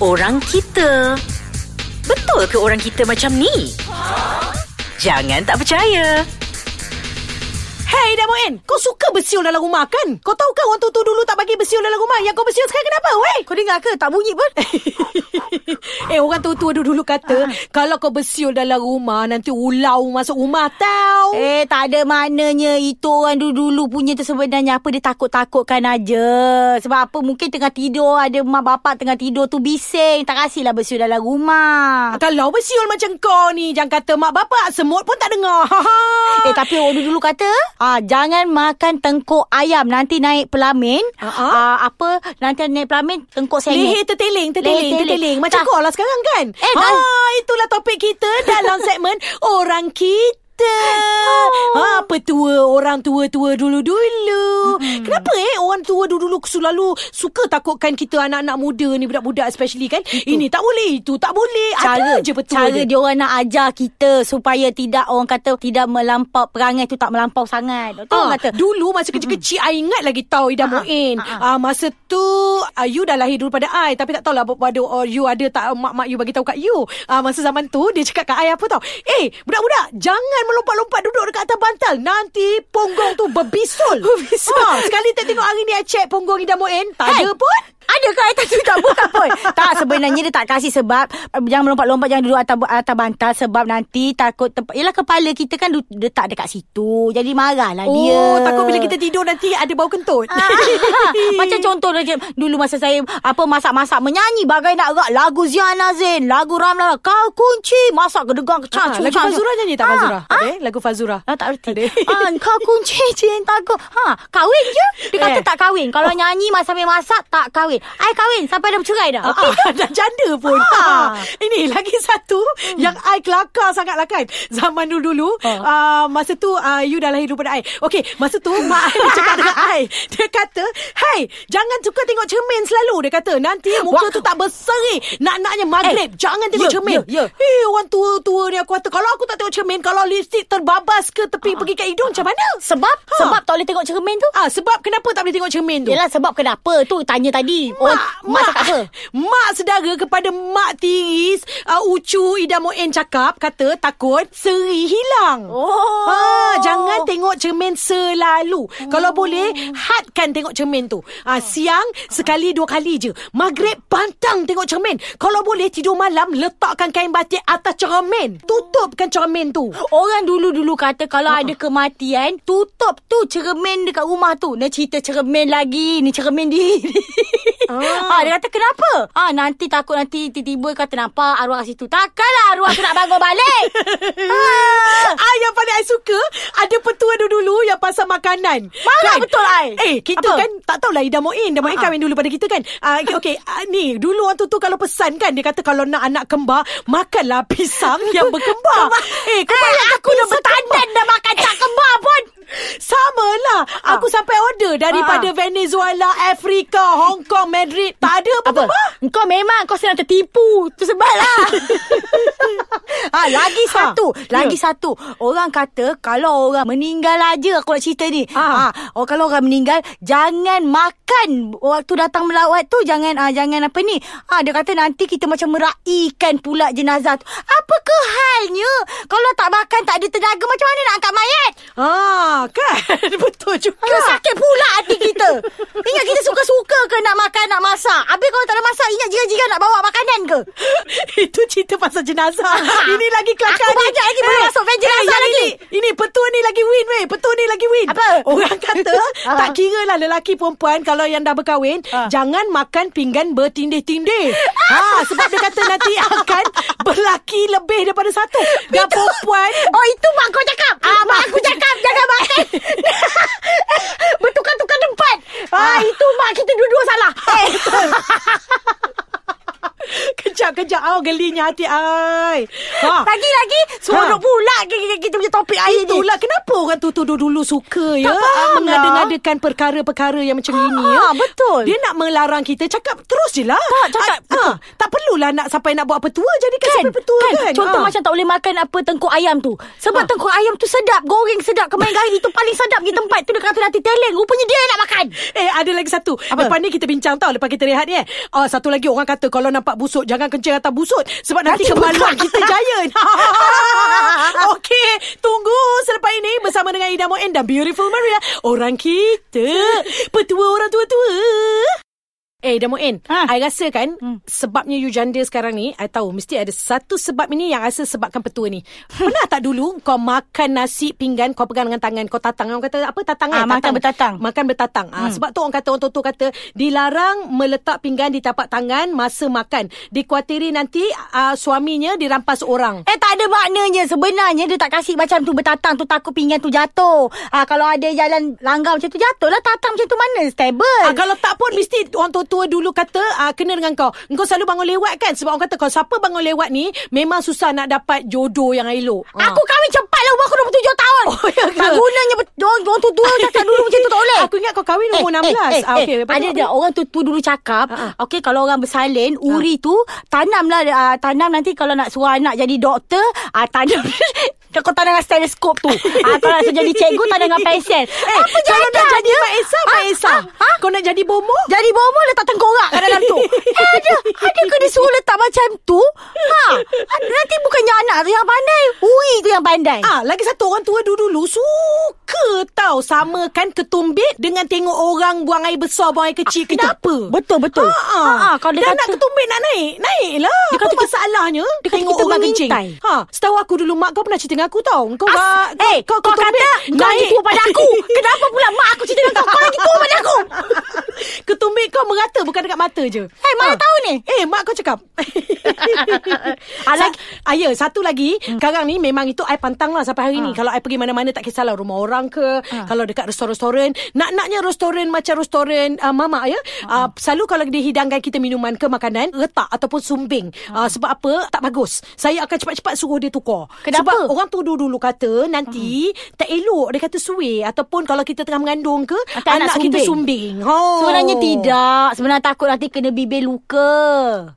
orang kita. Betul ke orang kita macam ni? Jangan tak percaya. Hey Damoen, kau suka bersiul dalam rumah kan? Kau tahu kan orang tu dulu tak bagi bersiul dalam rumah? Yang kau bersiul sekarang kenapa, weh? Kau dengar ke? Tak bunyi pun. eh, orang tua-tua dulu kata, kalau kau bersiul dalam rumah, nanti ulau masuk rumah tau. Eh, tak ada maknanya. Itu orang dulu-dulu punya tu sebenarnya apa dia takut-takutkan aja. Sebab apa mungkin tengah tidur, ada mak bapak tengah tidur tu bising. Tak kasihlah bersiul dalam rumah. Kalau bersiul macam kau ni, jangan kata mak bapak, semut pun tak dengar. Eh, tapi orang dulu kata, ah, jangan makan tengkuk ayam. Nanti naik pelamin. Ah, ah. Ah, apa, nanti naik pelamin, tengkuk sengit. Leher terteling, terteling, Leher terteling. Macam kau lah sekarang kan? Eh, ha, dah- itulah topik kita dalam segmen Orang Kita. Oh. Ha, petua orang tua-tua dulu-dulu. Hmm. Kenapa eh orang tua dulu-dulu selalu suka takutkan kita anak-anak muda ni, budak-budak especially kan? Ini tak boleh, itu tak boleh. cara Ada je petua cara dia. dia orang nak ajar kita supaya tidak orang kata tidak melampau perangai tu tak melampau sangat. Tu Ah, orang kata. Dulu masa kecil-kecil I ingat lagi tahu Ida Muin. ah, Ah, masa tu ah, you dah lahir dulu pada I tapi tak tahulah pada oh, you ada tak mak-mak you bagi tahu kat you. Ah, masa zaman tu dia cakap kat I apa tau? Eh, budak-budak jangan melompat-lompat duduk dekat atas bantal. Nanti punggung tu berbisul. berbisul. Ah, sekali tak tengok hari ni I check punggung Ida Muin, tak Hey, ada pun. Ada ke atas tu tak buka pun Tak sebenarnya dia tak kasih sebab uh, Jangan melompat-lompat Jangan duduk atas, atas bantal Sebab nanti takut tempat Yelah kepala kita kan Letak dekat situ Jadi marahlah dia Oh, takut bila kita tidur nanti ada bau kentut. Ah, Macam contoh dia, Dulu masa saya Apa masak-masak Menyanyi bagai nak rak Lagu Ziana Zain Lagu Ramla Kau kunci Masak kedegang Ah, kecah lagu Fazura nyanyi tak Fazura? Ah, Ada eh? lagu Fazura. Ah, tak erti. Ada. Ah, kau kunci cintaku. Ha, kahwin je. Dia kata Eh. tak kahwin. Kalau nyanyi mas sambil masak tak kahwin. I kahwin sampai dah bercerai dah. Ah, ah, dah janda pun. Ah. Ini lagi satu hmm. yang I kelakar sangat lah kan. Zaman dulu-dulu, Ah. uh, masa tu uh, you dah lahir daripada I. Okey, masa tu mak I cakap dengan I. Dia kata, hey, jangan suka tengok cermin selalu. Dia kata, nanti muka Wah. tu tak berseri. Nak-naknya maghrib. Eh, jangan tengok ya, cermin. ya, ya. Eh, orang tua-tua ni aku kata, kalau aku tak tengok cermin, kalau lipstick terbabas ke tepi pergi kat hidung, macam mana? Sebab Ha. sebab tak boleh tengok cermin tu. Ah, sebab kenapa tak boleh tengok cermin tu? Yelah sebab kenapa tu tanya tadi. Orang mak cakap apa? Mak sedara kepada mak tiris. Uh, Ucu Ida Moen cakap Kata takut seri hilang. Oh. ha, Jangan tengok cermin selalu. Kalau boleh Hadkan tengok cermin tu. Ha, Siang Sekali dua kali je. Maghrib Pantang tengok cermin. Kalau boleh tidur malam Letakkan kain batik Atas cermin. Tutupkan cermin tu. Orang dulu-dulu kata kalau ada kematian, tutup tu cermin dekat rumah tu. Ni cerita cermin lagi. Ni cermin di. Ah. ah. dia kata kenapa? Ah nanti takut nanti tiba-tiba kata nampak arwah kat situ. Takkanlah arwah tu nak bangun balik. ah. Ah, yang paling I suka Ada petua dulu-dulu Yang pasal makanan Marah betul, I. Eh kita Apa? kan Tak tahulah Ida Moin Ida Moin Ah, ah. kahwin dulu pada kita kan ah, Okay, okay. Ah, Ni dulu orang tu tu Kalau pesan kan Dia kata kalau nak anak kembar Makanlah pisang Yang berkembar Eh kau Eh, aku dah bertandan dah makan tak kembar. Sama lah Aku sampai order Daripada Ah. Venezuela Afrika Hong Kong Madrid Tak ada apa Apa? kembar Kau memang kau senang tertipu. Tu sebablah. ha, lagi Ha, satu. Lagi ya. satu. Orang kata kalau orang meninggal aja aku nak cerita ni. Ah. Ha. oh, kalau orang meninggal jangan makan waktu datang melawat tu jangan ah, jangan apa ni. Ha, dia kata nanti kita macam meraihkan pula jenazah tu. Apa kehalnya? Kalau tak makan tak ada tenaga macam mana nak angkat mayat? Ah, kan Betul juga Aduh, sakit pula hati kita. Ingat kita suka-suka ke nak makan, nak masak. Habis kalau tak ada masak, ingat jiran-jiran nak bawa makanan ke? Itu cerita pasal jenazah. ini lagi kelakar Aku ni. banyak lagi boleh masuk van jenazah yang lagi. Ini, ini petua ni lagi win weh. Petua ni lagi win. Apa? Orang kata tak kira lah lelaki perempuan kalau yang dah berkahwin Ah. jangan makan pinggan bertindih-tindih. ha sebab dia kata nanti akan berlaki lebih daripada satu. Dan perempuan Oh, itu mak kau cakap. Ah, mak aku cakap jangan makan. Bertukar-tukar tempat. Ah, itu mak kita dua-dua salah. Eh. Kejap kejap, kejap. Gelinya hati ai. Ha. Lagi-lagi Seronok Ha. pula kita, kita punya topik hari ni Itulah kenapa orang tu dulu-dulu suka ya Tak faham ah, lah. mengada-ngadakan perkara-perkara yang macam ini ya. Ah, betul. Dia nak melarang kita cakap terus je lah. Tak, cakap, Ah, ah, tak perlulah nak sampai nak buat petua jadikan Kan, sampai petua kan, kan. Contoh Ah. macam tak boleh makan apa tengkuk ayam tu. Sebab Ha. tengkuk ayam tu sedap, goreng sedap, kemain gari tu paling sedap di tempat tu dia kata nanti teleng. Rupanya dia yang nak makan. Eh ada lagi satu Apa? Lepas ni kita bincang tau Lepas kita rehat ni eh oh, Satu lagi orang kata Kalau nampak busuk Jangan kencing atas busuk Sebab nanti, Nanti kemaluan kita giant Okey Tunggu selepas ini Bersama dengan Ida Moen Dan Beautiful Maria Orang kita. Petua orang tua-tua Eh Ida Moen Ha. I rasa kan Hmm. Sebabnya you janda sekarang ni I tahu Mesti ada satu sebab ini Yang rasa sebabkan petua ni Pernah tak dulu Kau makan nasi pinggan Kau pegang dengan tangan Kau tatang Orang kata apa tatang eh? makan bertatang. Makan bertatang. Ah, sebab tu orang kata orang tua kata dilarang meletak pinggan di tapak tangan masa makan. Dikhawatiri nanti uh, suaminya dirampas orang. Eh tak ada maknanya Sebenarnya dia tak kasih macam tu Bertatang tu takut pinggan tu jatuh ah, Kalau ada jalan langgar macam tu Jatuh lah tatang macam tu Mana stable Ah, kalau tak pun mesti orang tua-tua dulu kata ah, kena dengan kau. Engkau selalu bangun lewat kan? Sebab orang kata kalau siapa bangun lewat ni memang susah nak dapat jodoh yang elok. Ah. Aku kahwin cepat lah Umur aku 27 tahun Oh, ya ke? Tak gunanya Orang, orang tua-tua cakap dulu macam tu tak boleh Aku ingat kau kahwin umur 16. Eh, eh, ah, eh, tu ada dia orang tu, tu dulu cakap, ha. okey kalau orang bersalin, uri tu tanamlah uh, tanam nanti kalau nak suruh anak jadi doktor, uh, tanam kau tanam dengan stetoskop tu. Ah kalau nak jadi cikgu tanam dengan pensel. Eh, Apa kalau nak jadi Mak Esa, Mak Esa. Kau nak jadi bomo? Jadi bomo letak tengkorak kat dalam tu. Eh, ada. Ada ke dia suruh letak macam tu? Ha. Nanti bukannya anak tu yang pandai. Uri tu yang pandai. Ah, lagi satu orang tua dulu-dulu suka tau samakan ketumbit dengan tengok orang buang air besar, buang air kecil. Kenapa? Betul, betul. Ha, ha. Ha, ha, kalau dia Dan kata- nak ketumbit nak naik, naik lah. Dia Apa kata kita- masalahnya? dia kata tengok kita orang kencing. mengintai. Ha, setahu aku dulu mak kau pernah cerita dengan aku tau. Kau As- kau, eh, kau, kau kata kau lagi tua pada aku. Kenapa pula mak aku cerita dengan kau? Kau lagi tua pada aku. ketumbit kau merata bukan dekat mata je. Eh, mana tahu ni? Eh, mak kau cakap. Alah. Sa- ah, ya, satu lagi. Hmm. Sekarang ni memang itu I pantang lah sampai hari ni. Ha. Kalau I pergi mana-mana tak kisahlah rumah orang ke. Kalau dekat restoran-restoran. Nak-naknya restoran macam restoran uh, mama ya. Uh, selalu kalau dihidangkan kita minuman ke makanan. Letak ataupun sumbing. Uh, sebab apa? Tak bagus. Saya akan cepat-cepat suruh dia tukar. Kenapa? Sebab orang tu dulu kata nanti tak elok. Dia kata suwe. Ataupun kalau kita tengah mengandung ke. Nanti anak anak kita sumbing. sumbing. Oh. Sebenarnya tidak. Sebenarnya takut nanti kena bibir luka.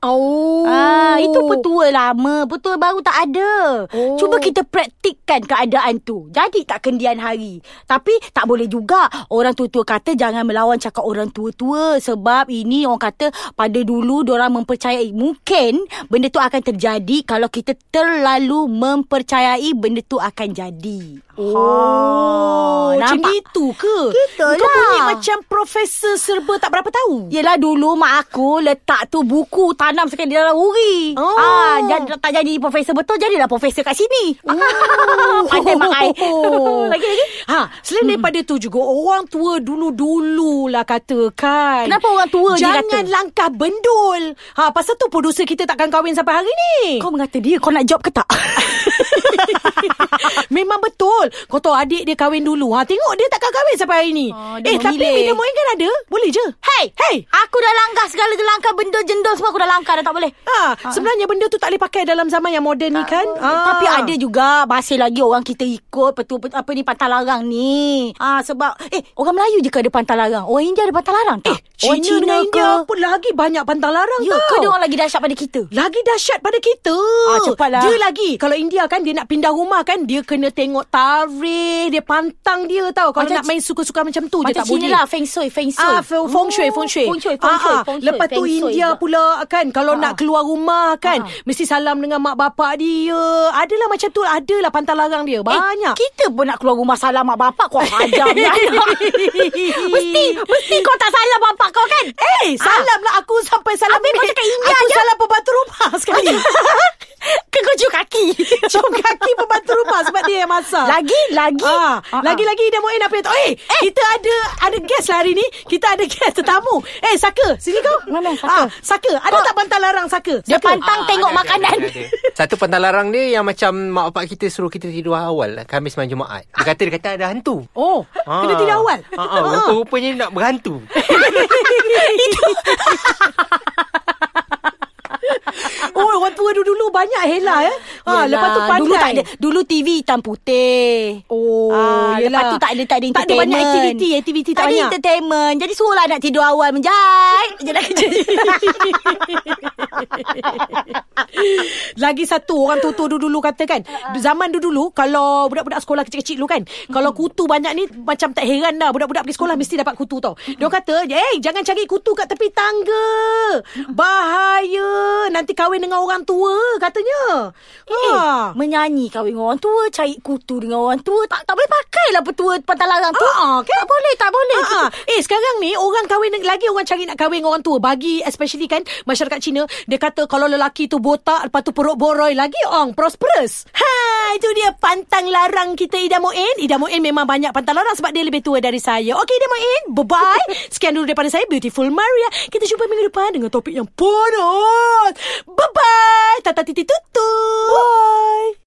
Oh. Ah, itu petua lama. Petua baru tak ada. Oh. Cuba kita praktikkan keadaan tu. Jadi tak kendian hari. Tapi tak boleh juga. Orang tua-tua kata jangan melawan cakap orang tua-tua. Sebab ini orang kata pada dulu orang mempercayai. Mungkin benda tu akan terjadi kalau kita terlalu mempercayai benda tu akan jadi. Oh, Ha, macam gitu ke? Gitulah. Kau bunyi macam profesor serba tak berapa tahu. Yelah dulu mak aku letak tu buku tanam sekali dalam uri. Oh. Ah, jadi, tak jadi profesor betul jadilah profesor kat sini. Pandai mak ai. lagi lagi. Ha, selain hmm. daripada tu juga orang tua dulu-dulu lah katakan. Kenapa orang tua Jangan kata? langkah bendul. Ha, pasal tu producer kita takkan kahwin sampai hari ni. Kau mengata dia kau nak job ke tak? Memang betul. Kau tahu adik dia kahwin dulu. Ha, tengok dia takkan kahwin sampai hari ni. Oh, eh, tapi. Mida Moen kan ada. Boleh je. Hey, Hey. Aku dah langkah segala langkah benda jendol semua aku dah langkah dah tak boleh. Ha, sebenarnya benda tu tak boleh pakai dalam zaman yang moden ni kan. Ha. Tapi ada juga masih lagi orang kita ikut betul, betul apa ni pantai larang ni. Ah sebab eh orang Melayu je ke ada pantai larang? Orang India ada pantai larang tak? Eh, orang Cina dengan India pun lagi banyak pantang larang Ya tau. ke dia orang lagi dahsyat pada kita? Lagi dahsyat pada kita. Ah, cepatlah. Dia lagi. Kalau India kan, dia nak pindah rumah kan, dia kena tengok tarikh, dia pantang dia tau. Kalau Macam nak main suka-suka macam tu Macam tak Cina boleh. lah Feng Shui Feng Shui Ah, feng, feng shui, feng shui. Feng Shui Feng Shui, Ah, ah. feng shui, Lepas tu feng shui India pula kan, kalau Ah. nak keluar rumah kan, Ah. mesti salam dengan mak bapak dia. Adalah macam tu, adalah pantang larang dia. Banyak. Eh, kita pun nak keluar rumah salam mak bapak kau hajar mesti mesti kau tak salam? Eh, salam lah aku sampai salam Habis kau cakap India Aku je. salam pembantu rumah sekali. Ke kau cium kaki. Cium kaki pembantu rumah sebab dia yang masak. Lagi lagi. Ah, Ah, lagi-lagi dah Muin apa yang tahu. Eh, kita ada ada guest lah hari ni. Kita ada guest tetamu. Eh, Saka, sini kau. Mana Saka? Ah, Saka, ada Kau- tak pantang larang Saka? Dia Saka. pantang tengok makanan. Ah, Ada, ada. Satu pantang larang dia yang macam mak bapak kita suruh kita tidur awal Khamis malam Jumaat. Dia kata dia kata ada hantu. Oh, kena tidak awal. Ha, ha, rupa-rupanya nak berhantu. Oh, banyak Hela ya. Ha, Yelah, lepas tu pandai. Dulu tak ada Dulu TV hitam putih Oh, Ah, yelah. lepas tu tak ada tak ada Tak ada banyak aktiviti, aktiviti tak tak ada entertainment. Jadi suruhlah nak tidur awal menjahit. Je nak kerja. Lagi satu orang tua-tua dulu-dulu kata kan Zaman dulu-dulu Kalau budak-budak sekolah kecil-kecil dulu kan Kalau kutu banyak ni Macam tak heran dah Budak-budak pergi sekolah Mesti dapat kutu tau Dia orang kata Eh jangan cari kutu kat tepi tangga Bahaya Nanti kahwin dengan orang tua Katanya Eh, menyanyi kahwin dengan orang tua, cari kutu dengan orang tua. Tak tak boleh pakai lah petua pantai larang tu. Ah, ah, kan? Tak boleh, tak boleh. Ha, eh sekarang ni orang kahwin lagi orang cari nak kahwin dengan orang tua. Bagi especially kan masyarakat Cina dia kata kalau lelaki tu botak lepas tu perut boroi lagi orang prosperous. Ha itu dia pantang larang kita Ida Muin. Ida Muin memang banyak pantang larang sebab dia lebih tua dari saya. Okey Ida Muin, bye bye. Sekian dulu daripada saya Beautiful Maria. Kita jumpa minggu depan dengan topik yang panas. Bye bye. Tata titi tutu. Bye.